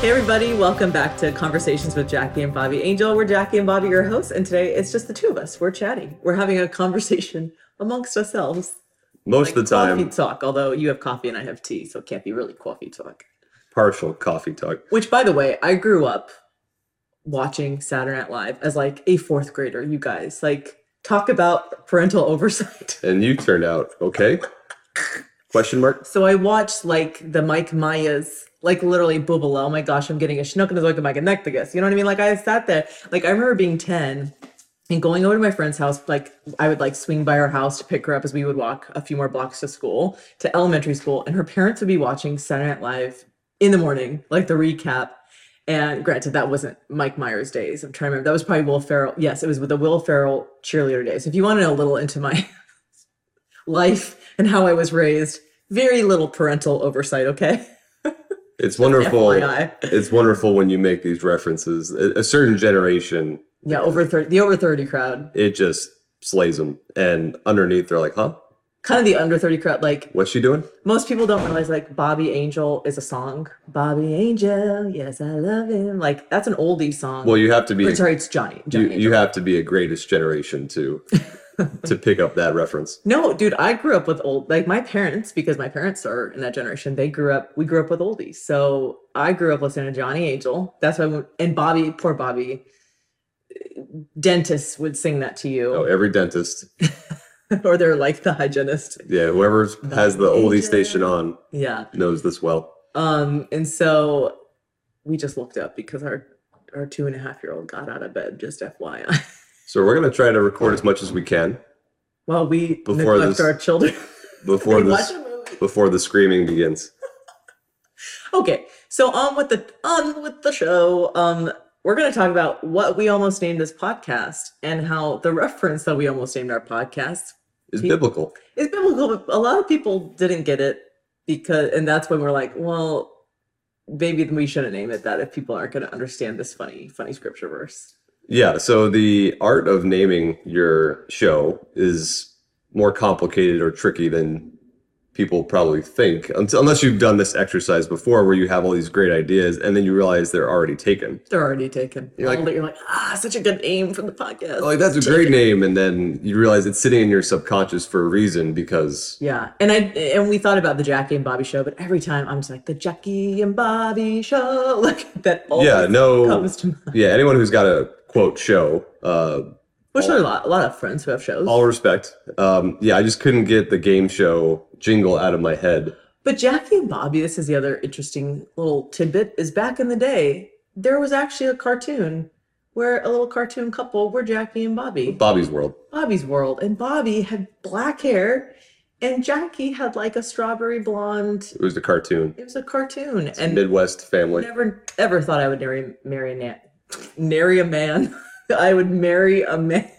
Hey, everybody, welcome back to Conversations with Jackie and Bobby Angel. We're Jackie and Bobby, your hosts, and today it's just the two of us. We're chatting. We're having a conversation amongst ourselves. Most of the time, Coffee talk, although you have coffee and I have tea, so it can't be really coffee talk. partial coffee talk. Which, by the way, I grew up watching Saturday Night Live as like a fourth grader, you guys. Like, talk about parental oversight. And you turned out okay? Question mark? So I watched like the Mike Myers, like literally Boobala. Oh my gosh, I'm getting a schnook of my connecticut. You know what I mean? Like I sat there, like I remember being 10 and going over to my friend's house. Like I would like swing by her house to pick her up as we would walk a few more blocks to school, to elementary school, and her parents would be watching Saturday Night Live in the morning, like the recap. And granted, that wasn't Mike Myers days. I'm trying to remember. That was probably Will Ferrell. Yes, it was with the Will Ferrell cheerleader days. If you want to know a little into my life and how I was raised, very little parental oversight, okay? It's wonderful. FYI. It's wonderful when you make these references. A, a certain generation, Yeah, over 30, the over 30 crowd. it just slays them. And underneath, they're like, huh? Kind of the under 30 crowd. Like, What's she doing? most people don't realize, like, Bobby Angel is a song. Bobby Angel, yes, I love him. Like, that's an oldie song. Well, you have to be. Or, sorry, it's Johnny. you, Johnny you Angel. have to be a greatest generation to to pick up that reference. No, dude, I grew up with old like my parents because my parents are in that generation. They grew up. We grew up with oldies, so I grew up listening to Johnny Angel. That's why. And Bobby, poor Bobby, dentists would sing that to you, Oh, every dentist, or they're like the hygienist. yeah, whoever has the oldie station on Yeah. knows this well. Um. And so we just looked up because our our two and a half year old got out of bed. Just FYI. So we're gonna try to record as much as we can Well, we Before neglect this- our children. before this watch a movie. before the screaming begins. Okay, so on with the on with the show. Um, we're going to talk about what we almost named this podcast and how the reference that we almost named our podcast Is biblical. is biblical, but a lot of people didn't get it because, and that's when we're like, well, maybe we shouldn't name it that if people aren't going to understand this funny, funny scripture verse. Yeah, so the art of naming your show is more complicated or tricky than people probably think, unless you've done this exercise before where you have all these great ideas and then you realize they're already taken. They're already taken. You're like- you're like, ah, such a good name for the podcast. Like, that's a great name, and then you realize it's sitting in your subconscious for a reason because Yeah, and I and we thought about the Jackie and Bobby show, but every time I'm just like the Jackie and Bobby show, like that. Always Yeah, no- comes to mind. yeah, anyone who's got a quote show, uh, Which there are a lot, a lot of friends who have shows. all respect. Um, yeah, I just couldn't get the game show jingle out of my head. but Jackie and Bobby, this is the other interesting little tidbit, is back in the day, there was actually a cartoon where a little cartoon couple were Jackie and Bobby. Bobby's World. Bobby's World, and Bobby had black hair, and Jackie had like a strawberry blonde. It was a cartoon. It was a cartoon, and Midwest family. Never ever thought I would marry marry a man. Marry a man. I would marry a man.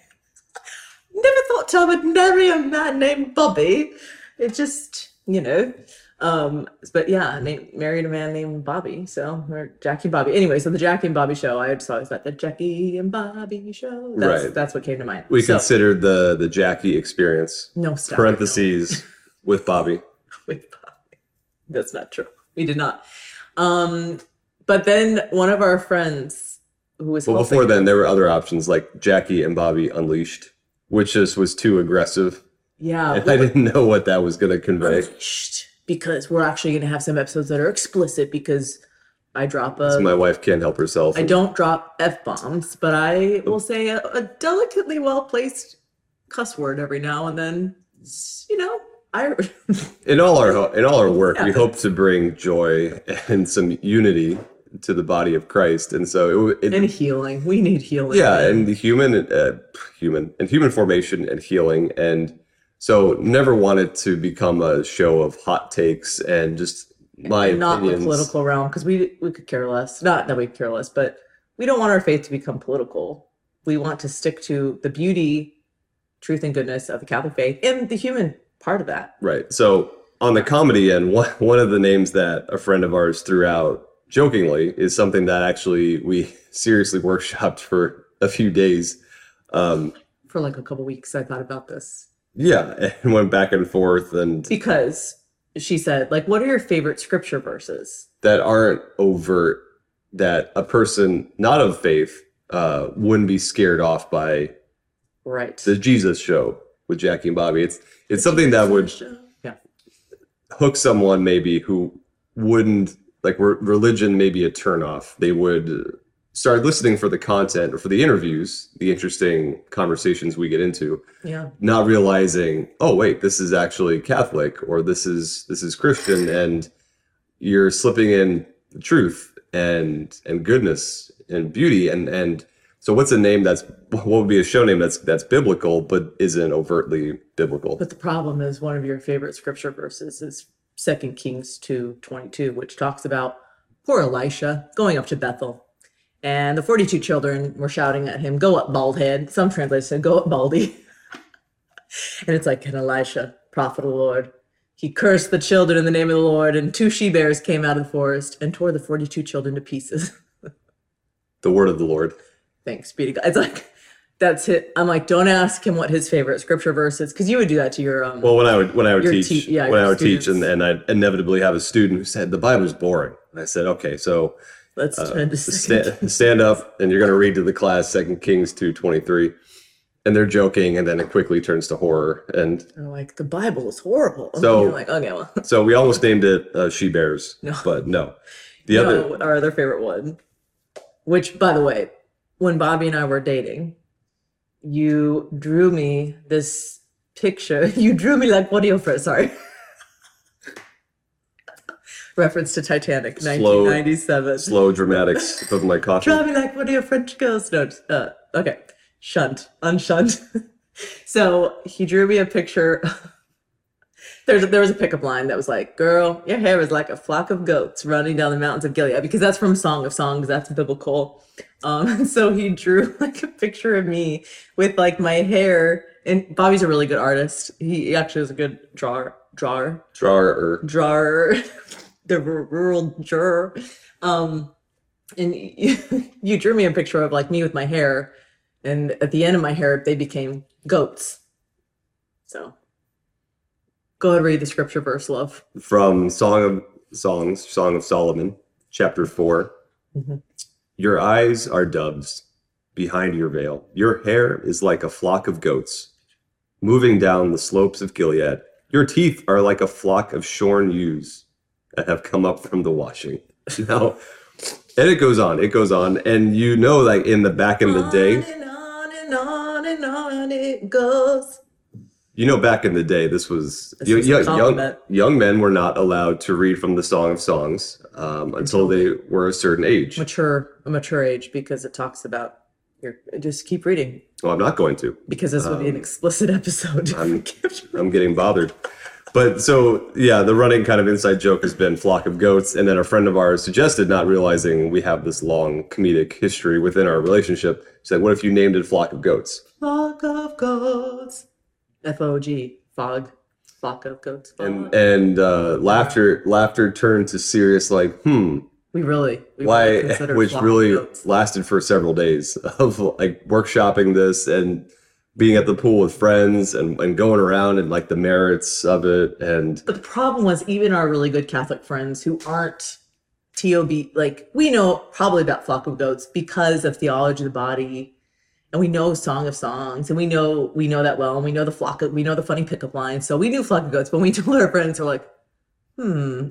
Never thought I would marry a man named Bobby. It just, you know. Um, but yeah, name, married a man named Bobby. So or Jackie and Bobby. Anyway, so the Jackie and Bobby show. I just always thought the Jackie and Bobby show. That's Right. that's what came to mind. We so, considered the the Jackie experience no stop. parentheses with Bobby. with Bobby. That's not true. We did not. Um, but then one of our friends who was Well, before then, there were other options like Jackie and Bobby Unleashed, which just was too aggressive, yeah, and I didn't know what that was going to convey. unleashed, because we're actually going to have some episodes that are explicit because I drop a. So my wife can't help herself. I don't drop f bombs, but I will say a, a delicately well placed cuss word every now and then. You know, I In all our in all our work, we hope to bring joy and some unity to the body of Christ, and so it, it and healing. We need healing. yeah and the human uh, human and human formation and healing and so never wanted to become a show of hot takes and just my And not the political realm because we we could care less. Not that we care less, but we don't want our faith to become political. We want to stick to the beauty, truth, and goodness of the Catholic faith and the human part of that. right so on the comedy end one, one of the names that a friend of ours threw out jokingly is something that actually we seriously workshopped for a few days um For like a couple weeks, I thought about this yeah and went back and forth and because she said, like, what are your favorite scripture verses? that aren't overt that a person not of faith uh, wouldn't be scared off by Right. the Jesus show with Jackie and Bobby. It's it's something that would Yeah. hook someone maybe who wouldn't like re- religion maybe a turnoff. They would start listening for the content or for the interviews, the interesting conversations we get into, Yeah. not realizing, oh wait, this is actually Catholic or this is this is Christian, and you're slipping in the truth and and goodness and beauty and and so what's a name that's what would be a show name that's that's biblical but isn't overtly biblical? But the problem is one of your favorite scripture verses is Second Kings two twenty two, which talks about poor Elisha going up to Bethel. And the 42 children were shouting at him, Go up, bald head. Some translators said, Go up, baldy. and it's like, And Elisha, prophet of the Lord, he cursed the children in the name of the Lord, and two she bears came out of the forest and tore the 42 children to pieces. The word of the Lord. Thanks be to God. It's like, that's it. I'm like, don't ask him what his favorite scripture verse is, because you would do that to your um Well, when I would when I would teach te- yeah, when I would teach and, and I'd inevitably have a student who said the Bible's boring. And I said, okay, so let's uh, turn to sta- stand up and you're going to read to the class Second Kings two twenty three, and they're joking, and then it quickly turns to horror. And They're like, the Bible is horrible. So- You're like, okay, well, so we almost named it uh, She Bears, No. but no. The no, other our other favorite one, which, by the way, when Bobby and I were dating, you drew me this picture. You drew me like what do you for? Sorry. Reference to Titanic, Slow- 1997. slow dramatics of my coffee. Draw me like one of your French girls. No, uh, okay. Shunt, unshunt. so he drew me a picture. There's there was a pickup line that was like, "Girl, your hair is like a flock of goats running down the mountains of Gilead," because that's from Song of Songs. That's biblical. Um, so he drew like a picture of me with like my hair. And Bobby's a really good artist. He actually is a good drawer. Drawer Drawer. jar the rural juror um and you, you drew me a picture of like me with my hair and at the end of my hair they became goats so go ahead and read the scripture verse love from Song of Songs, Song of Solomon, chapter 4. Mhm. Your eyes are doves behind your veil. Your hair is like a flock of goats moving down the slopes of Gilead. Your teeth are like a flock of shorn ewes that have come up from the washing. Now, and it goes on, it goes on. And you know, like in the back in the day, on and on and on and on it goes you know, back in the day, this was, This you- was young, young, young men were not allowed to read from the Song of Songs um, until they were a certain age. mature a mature age because it talks about your just keep reading Well, I'm not going to. because this would be an Um, explicit episode I'm- I'm getting bothered. But so, yeah, the running kind of inside joke has been flock of goats. And then a friend of ours suggested, not realizing we have this long comedic history within our relationship, said, What if you named it flock of goats? Flock of goats. F O G. Fog. Flock of goats. And Fog. and uh, laughter laughter turned to serious, like, hmm, we really. We why consider which really lasted for several days of like workshopping this and being at the pool with friends and, and going around and like the merits of it and But the problem was, even our really good Catholic friends who aren't TOB, like we know probably about flock of goats because of theology of the body, and we know Song of Songs, and we know we know that well, and we know the flock of we know the funny pickup lines. So we knew flock of goats, but we told our friends, we're like, hmm,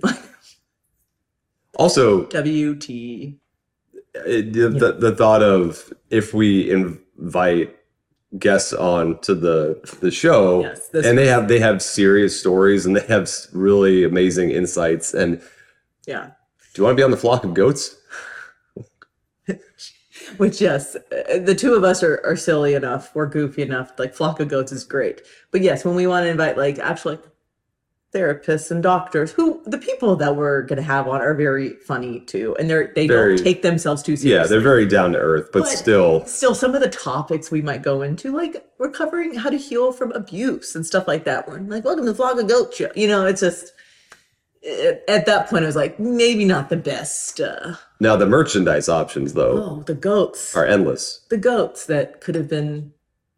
also W T. it, the, the, the thought of if we invite guests on to the the show Yes, and they have they have serious stories and they have really amazing insights and Yeah. do you want to be on the flock of goats Which yes, uh, the two of us are, are silly enough. We're goofy enough. Like flock of goats is great. But yes, when we want to invite like actually therapists and doctors, who the people that we're gonna have on are very funny too, and they're they Very- don't take themselves too seriously. yeah they're very down to earth but, But- still Still, some of the topics we might go into, like we're covering how to heal from abuse and stuff like that. We're like, welcome to flock of goat show. You know, it's just at that point, I was like, maybe not the best. Uh, now the merchandise options though oh, the goats. are endless the goats that could have been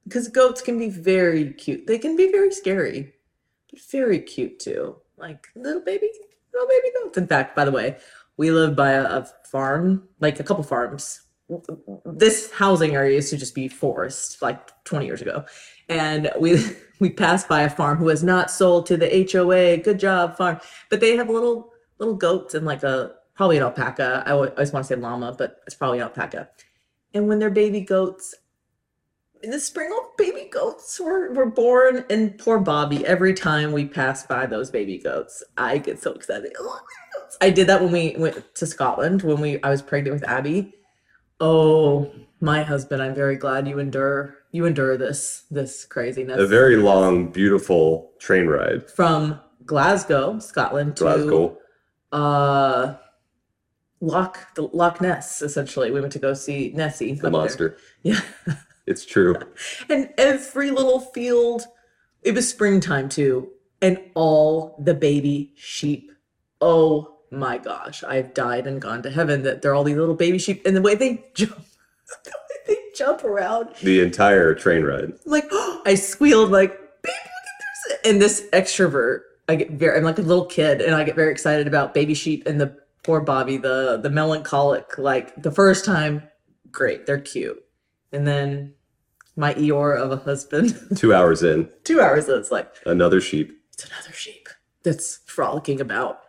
because goats can be very cute they can be very scary but very cute too like little baby little baby goats in fact by the way we live by a, a farm, like a couple farms. This housing area used to just be forest, like 20 years ago, and we we passed by a farm who has not sold to the HOA. Good job, farm. But they have little little goats and like a probably an alpaca. I always want to say llama, but it's probably an alpaca. And when they're baby goats, in the spring, all baby goats were, were born. And poor Bobby, every time we pass by those baby goats, I get so excited. Oh. I did that when we went to Scotland when we I was pregnant with Abby. Oh, my husband, I'm very glad you endure you endure this this craziness A very long, beautiful train ride. from Glasgow, Scotland to Glasgow. uh Loch the Loch Ness essentially. We went to go see Nessie. The up there. monster. Yeah. It's true. And every little field, it was springtime too, and all the baby sheep. Oh my gosh, I've died and gone to heaven that they're all these little baby sheep, and the way they jump, they jump around, The entire train ride. Like I squealed like, babe, look at this, and this extrovert. I get very, I'm like a little kid, and I get very excited about baby sheep and the poor Bobby, the the melancholic. Like the first time, great, they're cute, and then my Eeyore of a husband. Two hours in, Two hours, in, it's like another sheep. it's another sheep that's frolicking about.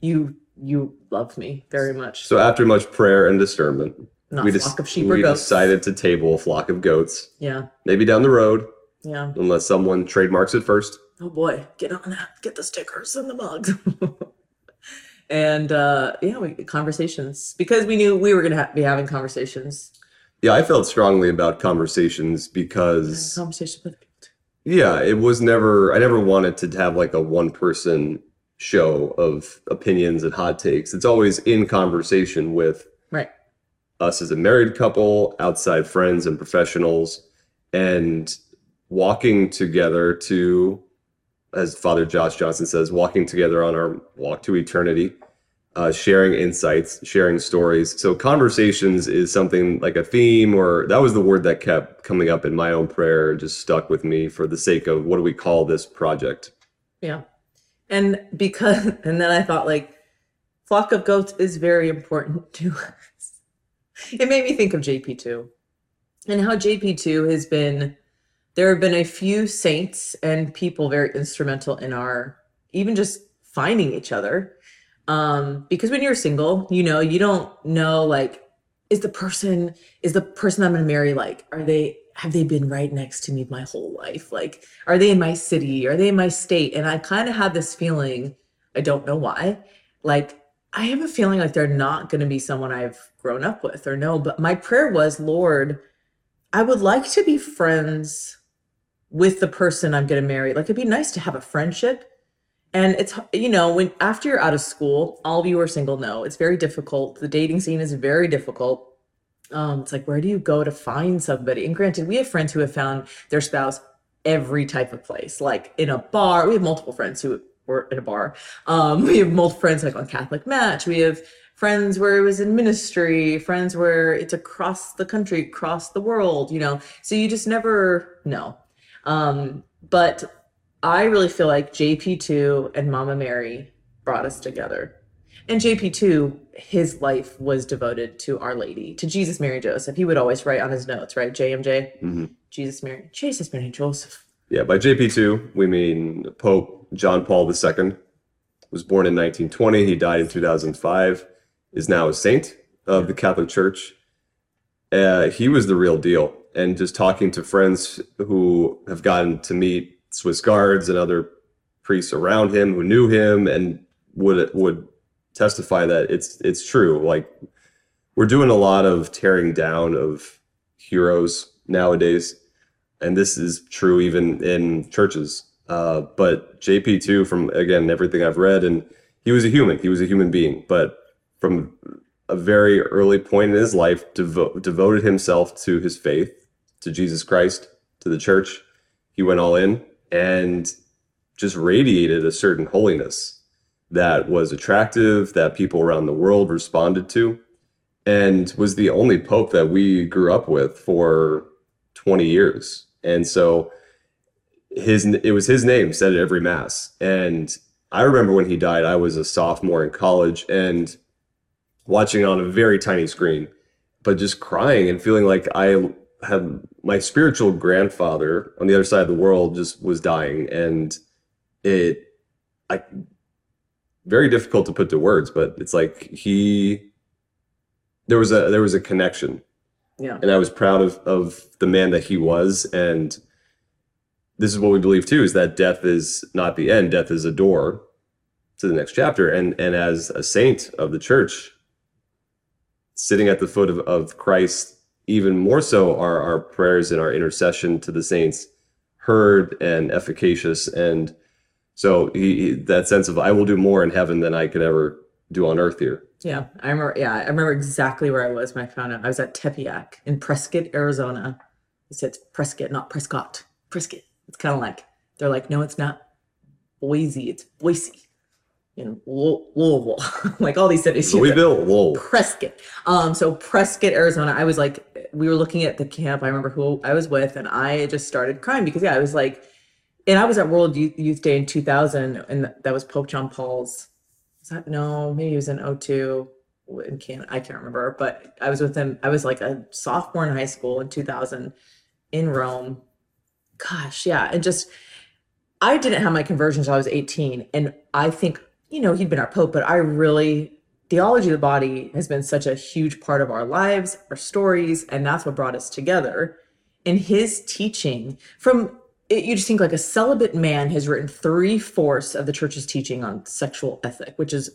You you love me very much. So after much prayer and discernment, Not we, flock of sheep or we goats. decided to table a flock of goats. Yeah, Maybe down the road, yeah. unless someone trademarks it first. Oh boy, get on that. Get the stickers and the mugs. and uh yeah, we conversations because we knew we were gonna ha- be having conversations. Yeah, I felt strongly about conversations because Conversations with people. yeah, it was never I never wanted to have like a one person show of opinions and hot takes. It's always in conversation with. Us as a married couple, outside friends and professionals, and walking together to, as Father Josh Johnson says, walking together on our walk to eternity, uh, sharing insights, sharing stories. So, conversations is something like a theme, or that was the word that kept coming up in my own prayer, just stuck with me for the sake of what do we call this project? Yeah. And because and then I thought like flock of goats is very important to. It made me think of JP2 and how JP2 has been there have been a few saints and people very instrumental in our even just finding each other. Um because when you're single, you know, you don't know like is the person is the person I'm going to marry like are they have they been right next to me my whole life? Like are they in my city? Are they in my state? And I kind of had this feeling, I don't know why, like I have a feeling like they're not going to be someone I've grown up with or no, But my prayer was, Lord, I would like to be friends with the person I'm going to marry. Like it'd be nice to have a friendship. And it's, you know, when after you're out of school, all of you are single know it's very difficult. The dating scene is very difficult. Um, it's like, where do you go to find somebody? And granted, we have friends who have found their spouse every type of place, like in a bar. We have multiple friends who were in a bar. Um, we have multiple friends like on Catholic Match. We have friends where it was in ministry, friends where it's across the country, across the world, you know. So you just never know. Um, but I really feel like JP2 and Mama Mary brought us together. And JP2, his life was devoted to Our Lady, to Jesus, Mary, Joseph. He would always write on his notes, right? JMJ, Mhm. Jesus, Mary, Jesus, Mary, Joseph. Yeah, by JP2, we mean Pope John Paul II was born in 1920. He died in 2005, is now a saint of the Catholic Church. Uh, he was the real deal. And just talking to friends who have gotten to meet Swiss guards and other priests around him who knew him and would would testify that it's it's true. Like we're doing a lot of tearing down of heroes nowadays and this is true even in churches. Uh, but JP2, from again everything I've read, and he was a human. He was a human being, but from a very early point in his life, devo- devoted himself to his faith, to Jesus Christ, to the church. He went all in and just radiated a certain holiness that was attractive, that people around the world responded to, and was the only pope that we grew up with for 20 years. And so his it was his name said at every mass. And I remember when he died, I was a sophomore in college and watching on a very tiny screen, but just crying and feeling like I had my spiritual grandfather on the other side of the world just was dying, and it, I, very difficult to put to words, but it's like he, there was a there was a connection Yeah. and I was proud of of the man that he was. And this is what we believe too: is that death is not the end. Death is a door to the next chapter. And and as a saint of the church, sitting at the foot of, of Christ, even more so, are our prayers and our intercession to the saints heard and efficacious. And so he, he that sense of I will do more in heaven than I could ever do on earth here. Yeah, I remember. Yeah, I remember exactly where I was when I found out. I was at Tepeyac in Prescott, Arizona. He said Prescott, not Prescott. Prescott. It's kind of like they're like, no, it's not Boise. It's Boise. In Lou- Louisville, like all these cities. you know. Louisville, whoa. Prescott. Um, so Prescott, Arizona. I was like, we were looking at the camp. I remember who I was with, and I just started crying because yeah, I was like, and I was at World Youth Day in 2000, and that was Pope John Paul's. Was that no? Maybe it was in 02 in Canada. I can't remember, but I was with him. I was like a sophomore in high school in 2000 in Rome. Gosh, yeah, and just I didn't have my conversion until I was 18, and I think you know he'd been our pope, but I really theology of the body has been such a huge part of our lives, our stories, and that's what brought us together. And his teaching from it, you just think like a celibate man has written three fourths of the church's teaching on sexual ethic, which is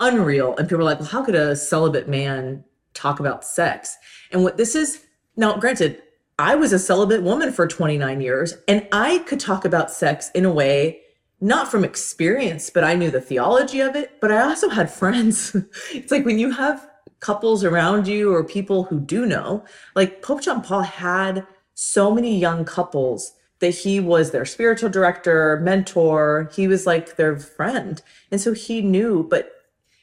unreal. And people are like, well, how could a celibate man talk about sex? And what this is now, granted, I was a celibate woman for 29 years, and I could talk about sex in a way not from experience, but I knew the theology of it. But I also had friends. it's like when you have couples around you or people who do know, like Pope John Paul had so many young couples that he was their spiritual director, mentor. He was like their friend. And so he knew, but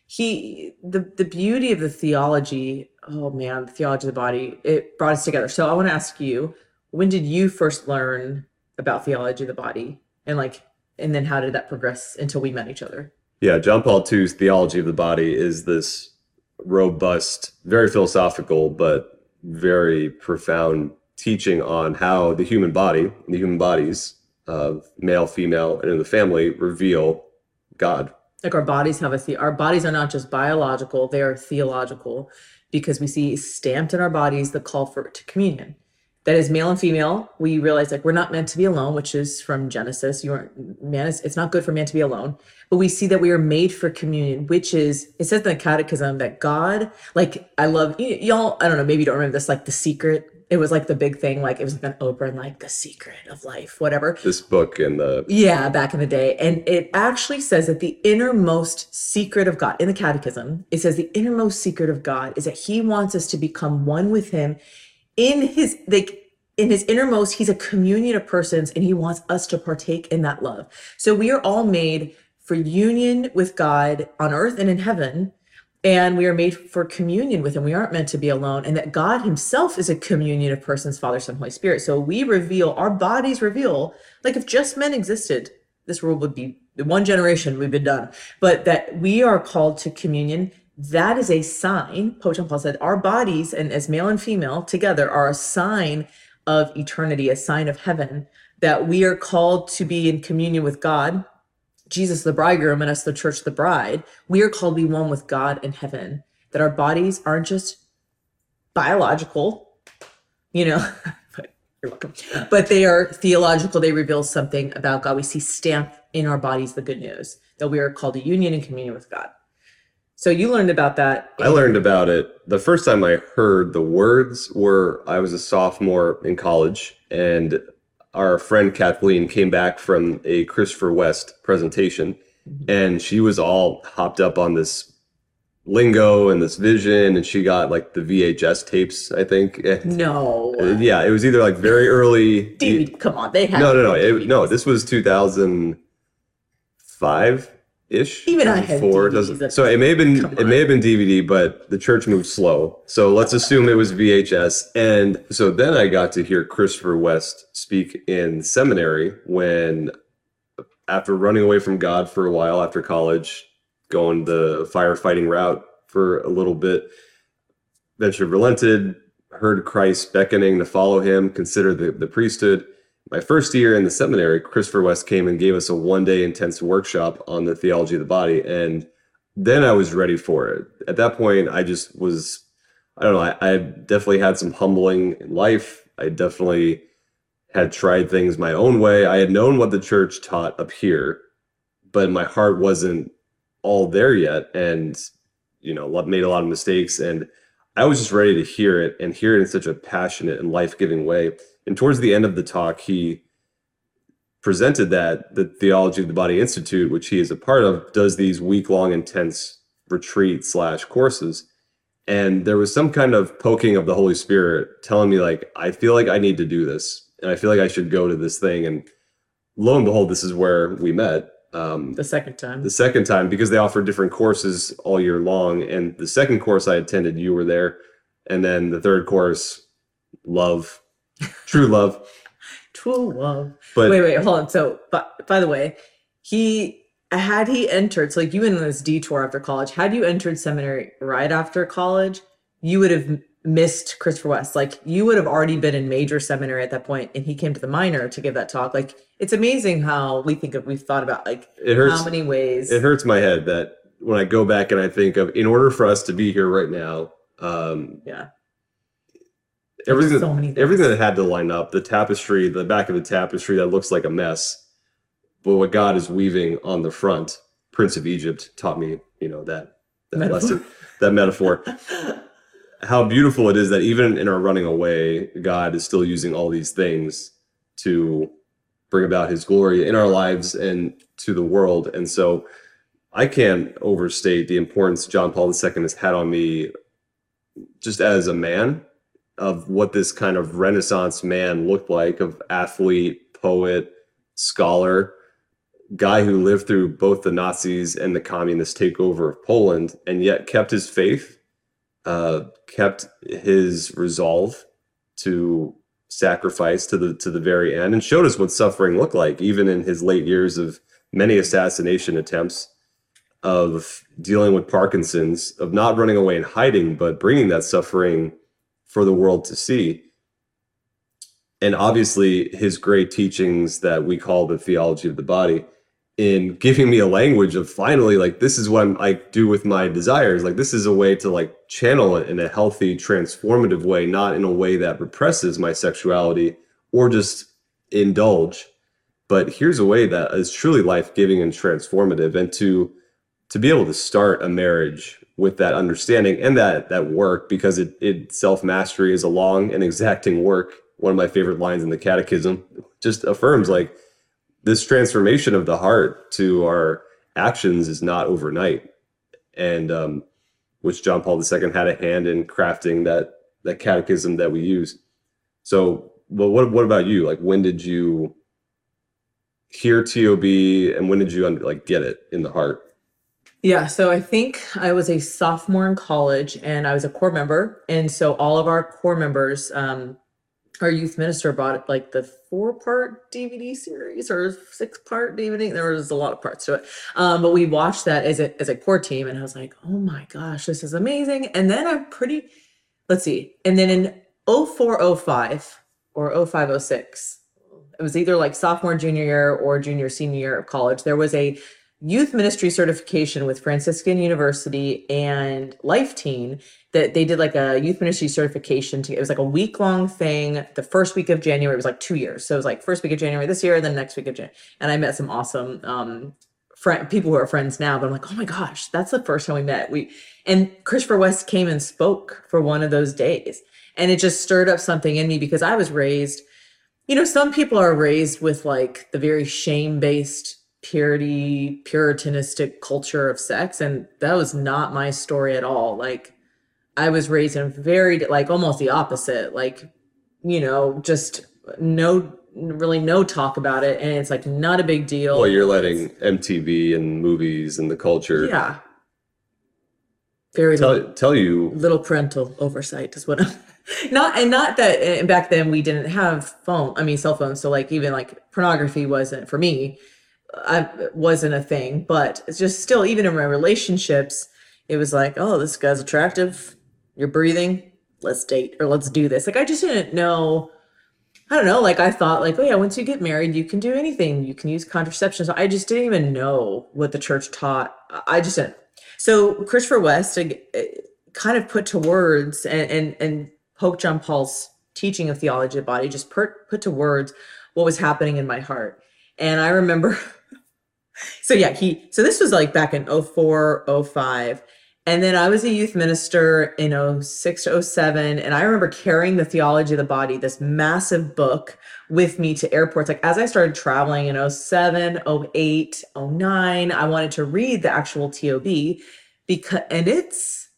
he the the beauty of the theology, oh man, the theology of the body, it brought us together. So I want to ask you, when did you first learn about theology of the body? And like and then how did that progress until we met each other? Yeah, John Paul II's theology of the body is this robust, very philosophical, but very profound teaching on how the human body, the human bodies of male, female, and in the family reveal God. like our bodies have a the our bodies are not just biological they are theological because we see stamped in our bodies the call for to communion that is male and female we realize like we're not meant to be alone which is from genesis. You aren't man is it's not good for man to be alone. But we see that we are made for communion which is it says in the catechism that god like i love y- y'all i don't know maybe you don't remember this like the secret. It was like the big thing like it was like an oprah and like the secret of life whatever. This book and the yeah, back in the day. And it actually says that the innermost secret of God, in the catechism, it says the innermost secret of God is that he wants us to become one with him in his like in his innermost, he's a communion of persons and he wants us to partake in that love. So we are all made for union with God on earth and in heaven. And we are made for communion with him. We aren't meant to be alone. And that God himself is a communion of persons, Father, Son, Holy Spirit. So we reveal, our bodies reveal, like if just men existed, this world would be one generation, we've been done. But that we are called to communion. That is a sign, Pope John Paul said, our bodies and as male and female together are a sign of eternity, a sign of heaven, that we are called to be in communion with God Jesus the bridegroom and us the church the bride, we are called to be one with God in heaven. That our bodies aren't just biological, you know, but you're welcome. But they are theological. They reveal something about God. We see stamped in our bodies the good news that we are called to union and communion with God. So you learned about that. I learned about it the first time I heard the words were I was a sophomore in college and our friend Kathleen came back from a Christopher West presentation mm-hmm. and she was all hopped up on this lingo and this vision and she got like the VHS tapes I think And, No. yeah it was either like very early DVD, come on, they have no no no it, no this was 2005 ish Even I had four doesn't so it may have been it may have been dvd but the church moved slow so let's assume it was vhs and so then i got to hear christopher west speak in seminary when after running away from god for a while after college going the firefighting route for a little bit. Eventually relented, heard Christ beckoning to follow him, consider the, the priesthood. My first year in the seminary, Christopher West came and gave us a one day intense workshop on the theology of the body. And then I was ready for it. At that point, I just was, I don't know, I, I definitely had some humbling in life. I definitely had tried things my own way. I had known what the church taught up here, but my heart wasn't all there yet. And, you know, made a lot of mistakes. And I was just ready to hear it and hear it in such a passionate and life giving way. And towards the end of the talk, he presented that the Theology of the Body Institute, which he is a part of, does these week long intense retreat slash courses. And there was some kind of poking of the Holy Spirit telling me, like, I feel like I need to do this. And I feel like I should go to this thing. And lo and behold, this is where we met. Um, the second time. The second time, because they offer different courses all year long. And the second course I attended, you were there. And then the third course, love, true love. true love. But wait, wait, hold on. So, but by the way, he had he entered, so like you went on this detour after college, had you entered seminary right after college, you would have missed Christopher West. Like you would have already been in major seminary at that point, and he came to the minor to give that talk. Like it's amazing how we think of we've thought about like it hurts, how many ways. It hurts my head that when I go back and I think of in order for us to be here right now, um, yeah, everything so that, everything that had to line up, the tapestry, the back of the tapestry that looks like a mess, but what God is weaving on the front. Prince of Egypt taught me, you know that that metaphor. lesson, that metaphor. how beautiful it is that even in our running away, God is still using all these things to bring about his glory in our lives and to the world. And so I can't overstate the importance John Paul II has had on me just as a man of what this kind of renaissance man looked like of athlete, poet, scholar, guy who lived through both the Nazis and the communist takeover of Poland and yet kept his faith uh, kept his resolve to sacrifice to the to the very end and showed us what suffering looked like even in his late years of many assassination attempts of dealing with parkinson's of not running away and hiding but bringing that suffering for the world to see. And obviously his great teachings that we call the theology of the body in giving me a language of finally like this is what I'm, i do with my desires. Like this is a way to like channel it in a healthy transformative way not in a way that represses my sexuality or just indulge. But here's a way that is truly life-giving and transformative. And to to be able to start a marriage with that understanding and that that work because it, it self-mastery is a long and exacting work. One of my favorite lines in the catechism just affirms like this transformation of the heart to our actions is not overnight. And um, which john paul ii had a hand in crafting that that catechism that we use. So well what, what about you? Like when did you hear tob and when did you like get it in the heart yeah, so I think I was a sophomore in college and I was a core member. And so all of our core members um, our youth minister bought like the four part DVD series or six part DVD. There was a lot of parts to it. Um, but we watched that as a, as a core team and I was like, oh my gosh, this is amazing. And then I'm pretty, let's see. And then in 0405 or 0506, it was either like sophomore, junior year or junior, senior year of college. There was a youth ministry certification with Franciscan University and Life Teen that they did like a youth ministry certification to it was like a week long thing. The first week of january it was like two years. So it was like first week of january this year then next week of january and i met some awesome um people who are friends now but i'm like oh my gosh that's the first time we met. We and christopher west came and spoke for one of those days and it just stirred up something in me because i was raised you know some people are raised with like the very shame based purity puritanistic culture of sex and that was not my story at all like I was raised in very like almost the opposite, like you know, just no really no talk about it and it's like not a big deal. Well, you're letting MTV and movies and the culture Yeah. Very tell, little, tell you little parental oversight is what I'm not and not that and back then we didn't have phone I mean cell phones so like even like pornography wasn't for me I wasn't a thing but it's just still even in my relationships it was like, oh, this guy's attractive. You're breathing. Let's date or let's do this. Like I just didn't know. I don't know. Like I thought, like, oh yeah, once you get married, you can do anything. You can use contraception. So I just didn't even know what the church taught. I just didn't. So Christopher West uh, kind of put to words and and, and Pope John Paul's teaching of theology of the body just put put to words what was happening in my heart. And I remember so yeah, he so this was like back in 04, 05. And then I was a youth minister in 06 to 07. And I remember carrying the theology of the body, this massive book with me to airports. Like as I started traveling in 07, 08, 09, I wanted to read the actual TOB because and it's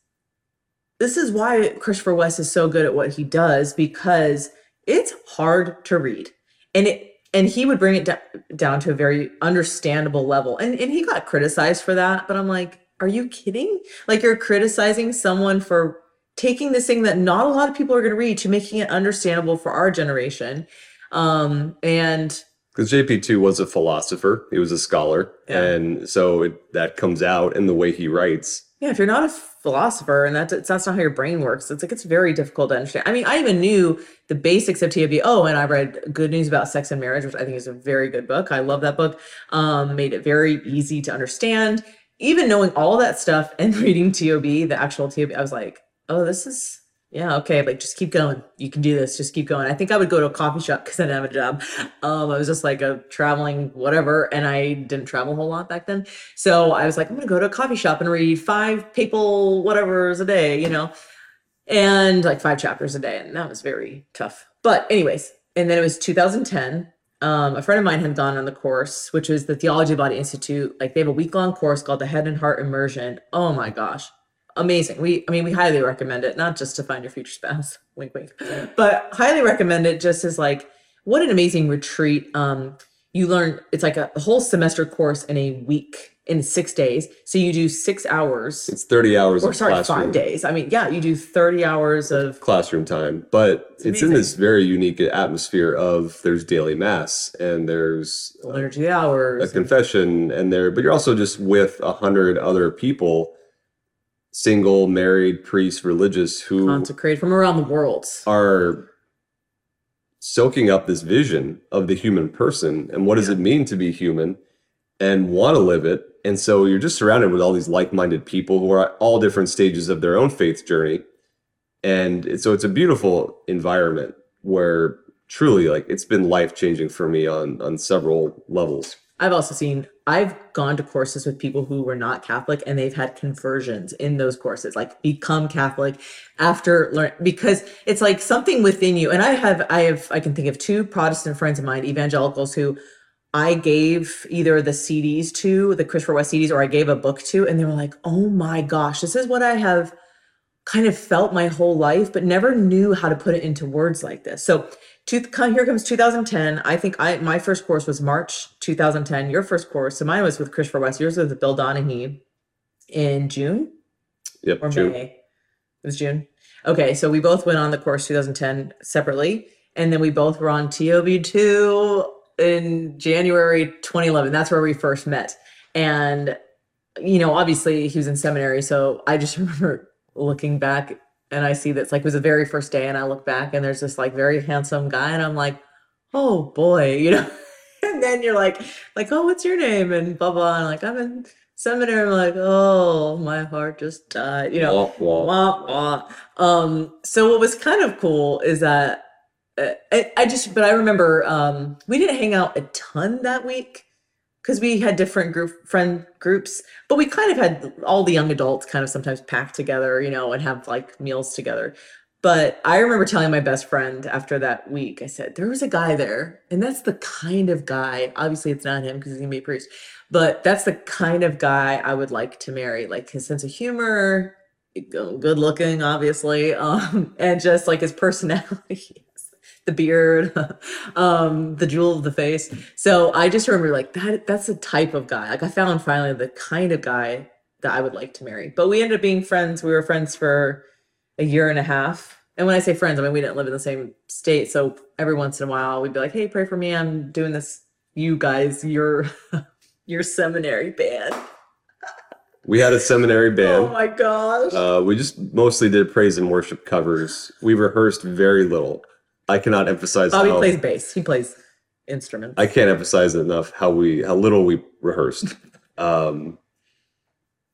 this is why Christopher West is so good at what he does because it's hard to read. And it and he would bring it do- down to a very understandable level. And and he got criticized for that, but I'm like, are you kidding? Like you're criticizing someone for taking this thing that not a lot of people are going to read to making it understandable for our generation. Um and because JP2 was a philosopher, he was a scholar, Yeah. and so it, that comes out in the way he writes. Yeah, if you're not a philosopher and that's that's not how your brain works, it's like it's very difficult to understand. I mean, I even knew the basics of TOB. Oh, and I read Good News About Sex and Marriage, which I think is a very good book. I love that book. Um, made it very easy to understand. Even knowing all that stuff and reading TOB, the actual TOB, I was like, oh, this is yeah, okay, like just keep going. You can do this. Just keep going. I think I would go to a coffee shop because I didn't have a job. Um, I was just like a traveling whatever, and I didn't travel a whole lot back then. So I was like, I'm gonna go to a coffee shop and read five papal whatever's a day, you know, and like five chapters a day, and that was very tough. But anyways, and then it was 2010. Um, a friend of mine had gone on the course, which was the Theology Body Institute. Like they have a week long course called the Head and Heart Immersion. Oh my gosh, amazing. We, I mean, we highly recommend it, not just to find your future spouse, wink, wink, but highly recommend it just as like, what an amazing retreat. Um, you learn, it's like a, whole semester course in a week, in six days. So you do six hours, It's 30 hours or sorry, classroom, five days. I mean, yeah, you do 30 hours of, classroom time, but it's, in this very unique atmosphere of there's daily mass and there's uh, liturgy a hours. A confession and there, but you're also just with a hundred other people, single, married, priests, religious, who consecrated from around the world. are soaking up this vision of the human person and what does it mean to be human and want to live it. And so you're just surrounded with all these like-minded people who are at all different stages of their own faith journey. And so it's a beautiful environment where truly like it's been life-changing for me on on several levels. I've also seen, I've gone to courses with people who were not Catholic and they've had conversions in those courses, like become Catholic after learn because it's like something within you. And I have, I have, I can think of two Protestant friends of mine, evangelicals, who I gave either the CDs to, the Christopher West CDs, or I gave a book to, and they were like, oh my gosh, this is what I have kind of felt my whole life, but never knew how to put it into words like this. So come- here comes 2010. I think I my first course was March 2010. Your first course, so mine was with Christopher West. Yours was with Bill Donaghy in June Yep. or June. May. It was June. Okay, so we both went on the course 2010 separately, and then we both were on TOB2 in January 2011. That's where we first met. And you know, obviously he was in seminary, so I just remember looking back and I see that's like it was the very first day, and I look back and there's this like very handsome guy, and I'm like, oh boy, you know. and then you're like, like, oh, what's your name? And blah blah. And like, I'm in seminary. I'm like, oh, my heart just died, you know. Wah, wah. Wah, wah. Um, so what was kind of cool is that uh, I, I just, but I remember um, we didn't hang out a ton that week because we had different group friend groups, but we kind of had all the young adults kind of sometimes packed together, you know, and have like meals together. But I remember telling my best friend after that week, I said, there was a guy there, and that's the kind of guy, obviously it's not him because he's gonna be a priest, but that's the kind of guy I would like to marry. Like his sense of humor, good looking, obviously, um, and just like his personality, the beard, um, the jewel of the face. So I just remember like that. That's the type of guy. Like I found finally the kind of guy that I would like to marry. But we ended up being friends. We were friends for a year and a half. And when I say friends, I mean we didn't live in the same state. So every once in a while, we'd be like, "Hey, pray for me. I'm doing this. You guys, your your seminary band." We had a seminary band. Oh my gosh. Uh, we just mostly did praise and worship covers. We rehearsed very little. I cannot emphasize Bobby how plays bass. He plays instruments. I can't emphasize enough how we how little we rehearsed. Um,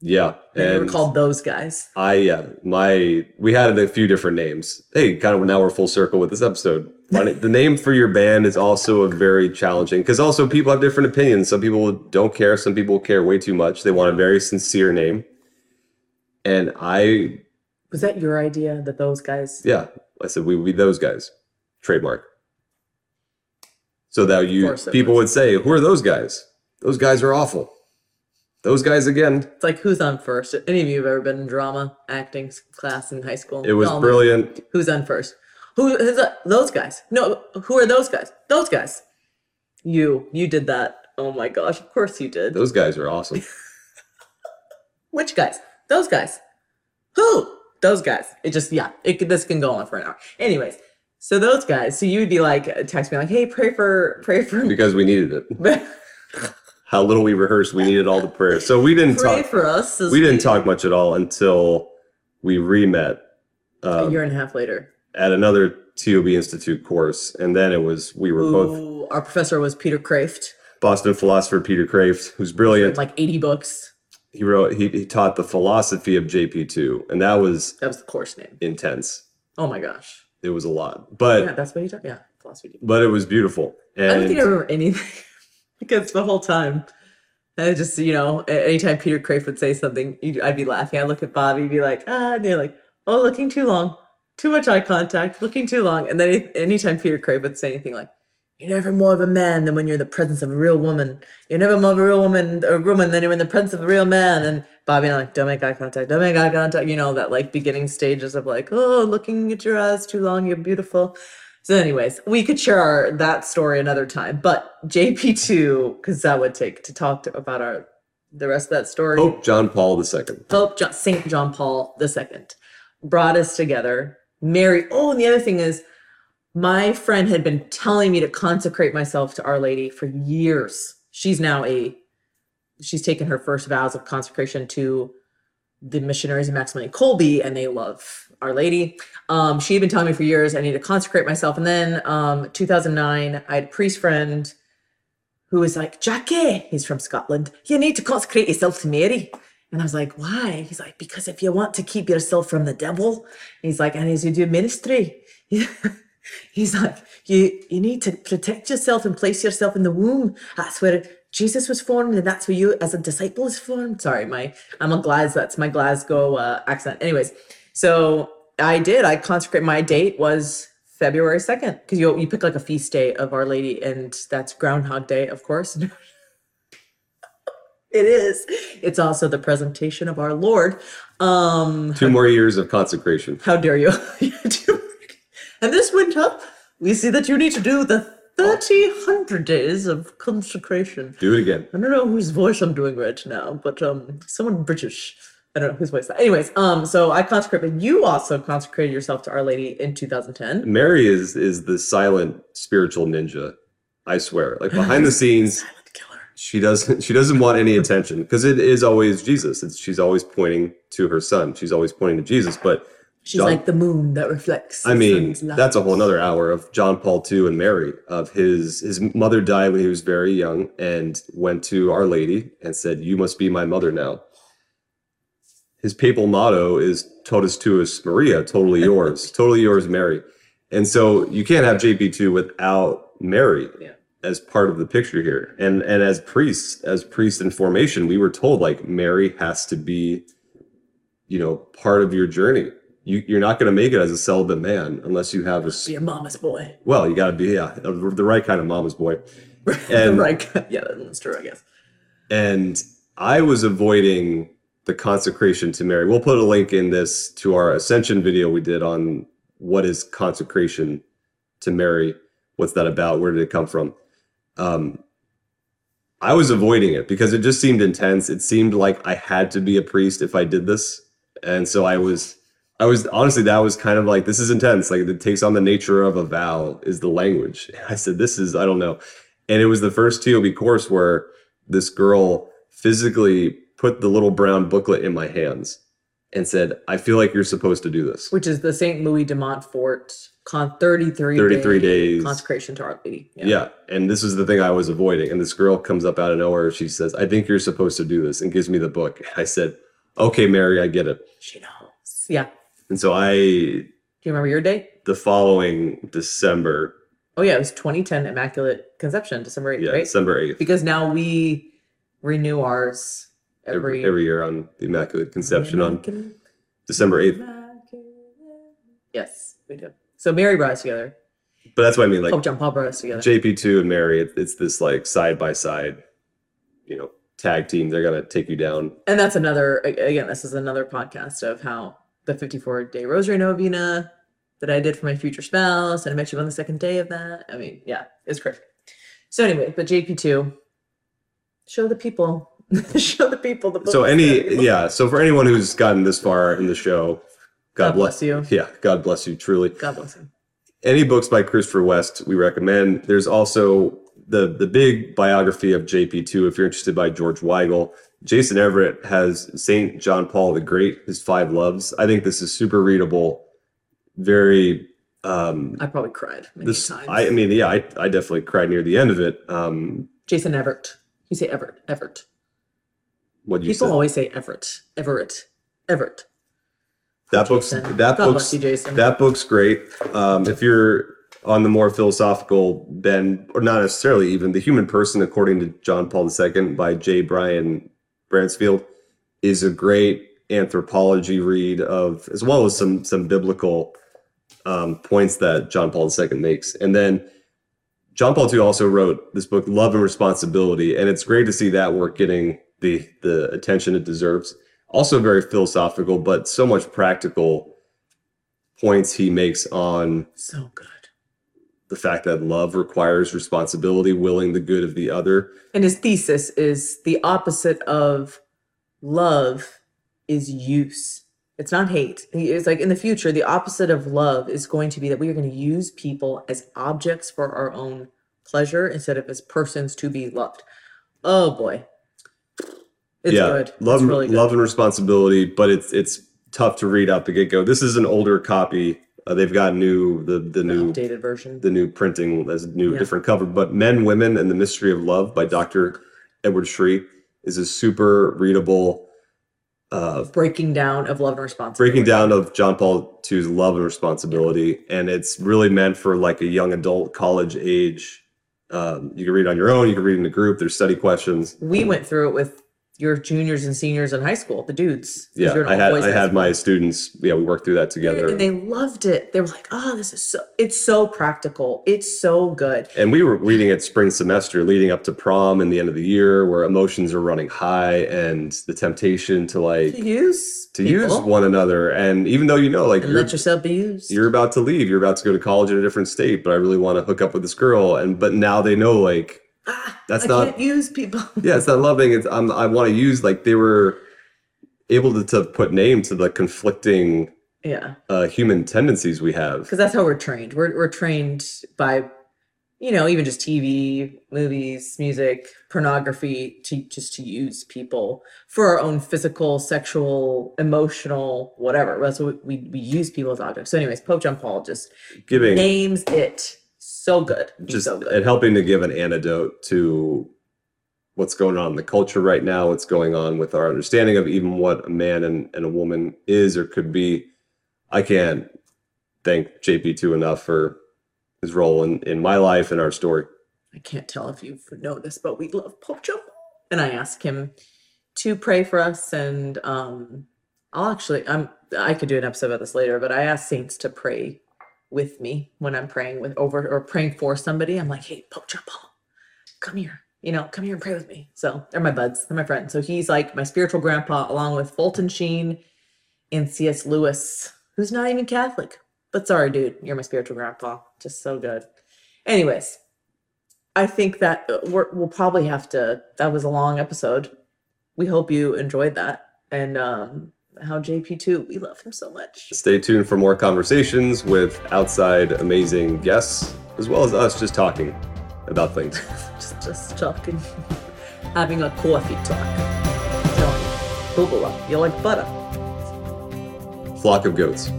yeah, and we were called those guys. I yeah my we had a few different names. Hey, kind of now we're full circle with this episode. The name for your band is also a very challenging because also people have different opinions. Some people don't care. Some people care way too much. They want a very sincere name, and I Was that your idea that those guys? yeah I said we would be those guys trademark. So that you people was. would say, who are those guys? Those guys are awful. Those guys again. It's like who's on first? Any of you have ever been in drama acting class in high school? It was Y'all brilliant. Who's on first? Who who's that? those guys? No, who are those guys? Those guys. You you did that. Oh my gosh! Of course you did. Those guys are awesome. Which guys? Those guys. Who? Those guys. It just yeah. It this can go on for an hour. Anyways, so those guys. So you would be like text me like, hey, pray for pray for because we needed it. How little we rehearsed, we needed all the prayers. So we didn't talk. for us. as We didn't talk much at all until we re-met a um, year and a half later. at another TOB Institute course, and then it was we were both our professor was Peter Kreeft. Boston philosopher Peter Kreeft, who's brilliant. Like 80 books. He wrote he, he taught the philosophy of JP2, and that was That was the course name. intense. Oh my gosh. It was a lot, but Yeah, that's what he taught. Yeah, philosophy. but it was beautiful. And I don't think I remember anything because the whole time, I just you know, anytime Peter Kreeft would say something, I'd be laughing. I'd look at Bobby, be like, ah, and they're like, oh, looking too long, too much eye contact, looking too long. And then anytime Peter Kreeft would say anything like, "You're never more of a man than when you're in the presence of a real woman. You're never more of a real woman or woman than you're in the presence of a real man." And Bobby and I like, don't make eye contact, don't make eye contact. You know that like beginning stages of like, oh, looking at your eyes too long, you're beautiful. So, anyways, we could share our, that story another time. But JP2, because that would take to talk to, about our the rest of that story. Pope John Paul II. Pope John, Saint John Paul II brought us together. Mary. Oh, and the other thing is, my friend had been telling me to consecrate myself to Our Lady for years. She's now a, she's taken her first vows of consecration to the missionaries of Maximilian Kolbe, and they love Our Lady. Um, she had been telling me for years I need to consecrate myself. And then um, 2009, I had a priest friend who was like, Jackie, he's from Scotland, you need to consecrate yourself to Mary. And I was like, why? He's like, because if you want to keep yourself from the devil, he's like, and as you do ministry, he's like, you you need to protect yourself and place yourself in the womb. That's where Jesus was formed, and that's where you, as a disciple, is formed. Sorry, my I'm a Glas. That's my Glasgow uh, accent. Anyways, so I did. I consecrate. My date was February second because you you pick like a feast day of Our Lady, and that's Groundhog Day, of course. it is. It's also the presentation of our Lord. Um, Two more years of consecration. how dare you? and this winter, we see that you need to do the 30, 100 days of consecration. Do it again. I don't know whose voice I'm doing right now, but um, someone British. I don't know whose voice. That. Anyways, um, so I consecrated. You also consecrated yourself to Our Lady in 2010. Mary is is the silent spiritual ninja. I swear. Like behind the scenes, killer. she doesn't she doesn't want any attention because it is always Jesus. It's she's always pointing to her son. She's always pointing to Jesus. But She's John- like the moon that reflects. I mean, that's a whole nother hour of John Paul II and Mary. Of his his mother died when he was very young and went to Our Lady and said, "You must be my mother now." His papal motto is "Totus tuus, Maria," totally yours, totally yours, Mary. And so you can't have JP2 without Mary Yeah. as part of the picture here. And and as priests, as priests in formation, we were told like Mary has to be, you know, part of your journey. You, you're not going to make it as a celibate man unless you have a Be a mama's boy. well, you got to be yeah the right kind of mama's boy. And And- right. Yeah, that's true. I guess. And I was avoiding the consecration to Mary. We'll put a link in this to our ascension video we did on what is consecration to Mary. What's that about? Where did it come from? Um, I was avoiding it because it just seemed intense. It seemed like I had to be a priest if I did this, and so I was. I was honestly that was kind of like this is intense. Like it takes on the nature of a vow is the language. I said this is I don't know, and it was the first TOB course where this girl physically put the little brown booklet in my hands and said, I feel like you're supposed to do this. Which is the St. Louis de Montfort con 33, 33 day days. consecration to Our Lady. Yeah. And this is the thing I was avoiding. And this girl comes up out of nowhere. She says, I think you're supposed to do this and gives me the book. I said, Okay, Mary, I get it. She knows. Yeah. And so I, Do you remember your date? the following December, Oh, yeah. It was 2010 Immaculate Conception, December 8th, yeah, right? December 8th, Because now we renew ours every, every, every year on the Immaculate Conception on December 8th. Immaculate- Yes, we do. So Mary brought us together. But that's what I mean. Like, Pope John Paul brought us together. JP2 and Mary, it, it's this like side by side, you know, tag team. They're to take you down. and that's another again this is another podcast of how the 54 day rosary novena that i did for my future spouse and i met you on the second day of that i mean yeah it's crazy so anyway but jp2 show the people show the people the book So any, yeah. So for anyone who's gotten this far in the show, God, God bless you. Yeah, God bless you truly. god bless him Any books by Christopher West we recommend. There's also the the big biography of JP2 if you're interested by George Weigel. Jason Everett has Saint John Paul the Great, his five loves. I think this is super readable, very um i probably cried many this times. I, I mean yeah I, I definitely cried near the end of it. Um jason everett. You say everett everett. what do you people said always say everett everett everett. That book's that god book's you jason. that book's great. Um if you're on the more philosophical bend or not necessarily even the human person according to john paul ii by j. Brian bransfield is a great anthropology read of as well as some some biblical um, points that john paul ii makes and then John Paul II also wrote this book, Love and Responsibility, and it's great to see that work getting the the attention it deserves. Also very philosophical, but so much practical points he makes on so good the fact that love requires responsibility, willing the good of the other. And his thesis is the opposite of love is use. It's not hate. He is like in the future, the opposite of love is going to be that we are going to use people as objects for our own pleasure instead of as persons to be loved. Oh boy. It's yeah, good. love, it's really good. love and responsibility, but it's it's tough to read out the get go. This is an older copy. Uh, they've got new the the The new updated version. the new printing as new Yeah. different cover. But Men, Women, and the Mystery of Love by Dr. Edward Sri is a super readable uh, breaking down of love and responsibility. breaking down of John Paul II's love and responsibility, and it's really meant for like a young adult, college age. Um, you can read on your own. You can read in a group. There's study questions. We went through it with your juniors and seniors in high school, the dudes. Yeah, I had I had my students. Yeah, we worked through that together. and they loved it. They were like, "Oh, this is so it's so practical. It's so good." And we were reading it spring semester leading up to prom and the end of the year where emotions are running high and the temptation to like To use to use one another. And even though you know, like and let yourself be used. you're about to leave, you're about to go to college in a different state, but I really want to hook up with this girl. And but now they know like ah, that's I not- can't use people. yeah, it's not loving. It's I'm, I want to use like they were able to, to put name to the conflicting yeah, uh, human tendencies we have. because that's how we're trained. We're we're trained by, you know, even just TV, movies, music, pornography to just to use people for our own physical, sexual, emotional, whatever. That's what we we use people as objects. So, anyways, Pope John Paul just Giving names it so good. He's just so good. and helping to give an antidote to what's going on in the culture right now, what's going on with our understanding of even what a man and, and a woman is or could be. I can't thank JP2 enough for his role in, in my life and our story. I can't tell if you've noticed, but we love Joe. And I ask him to pray for us. And um, I'll actually, I'm, I could do an episode about this later, but I ask saints to pray with me when I'm praying with over or praying for somebody. I'm like, hey, Pope John Paul, come here. You know, come here and pray with me. So they're my buds, they're my friends. So he's like my spiritual grandpa, along with Fulton Sheen and C.S. Lewis, who's not even Catholic. But sorry, dude, you're my spiritual grandpa. Just so good. Anyways, I think that uh, we're, we'll probably have to. That was a long episode. We hope you enjoyed that. And um, how JP2, we love him so much. Stay tuned for more conversations with outside amazing guests, as well as us just talking about things. Just, just talking, having a coffee talk. So, bubala. You like butter. Flock of goats.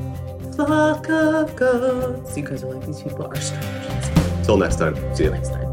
Flock of goats. You guys are like, these people are strange. Till next time. See ya. Next time.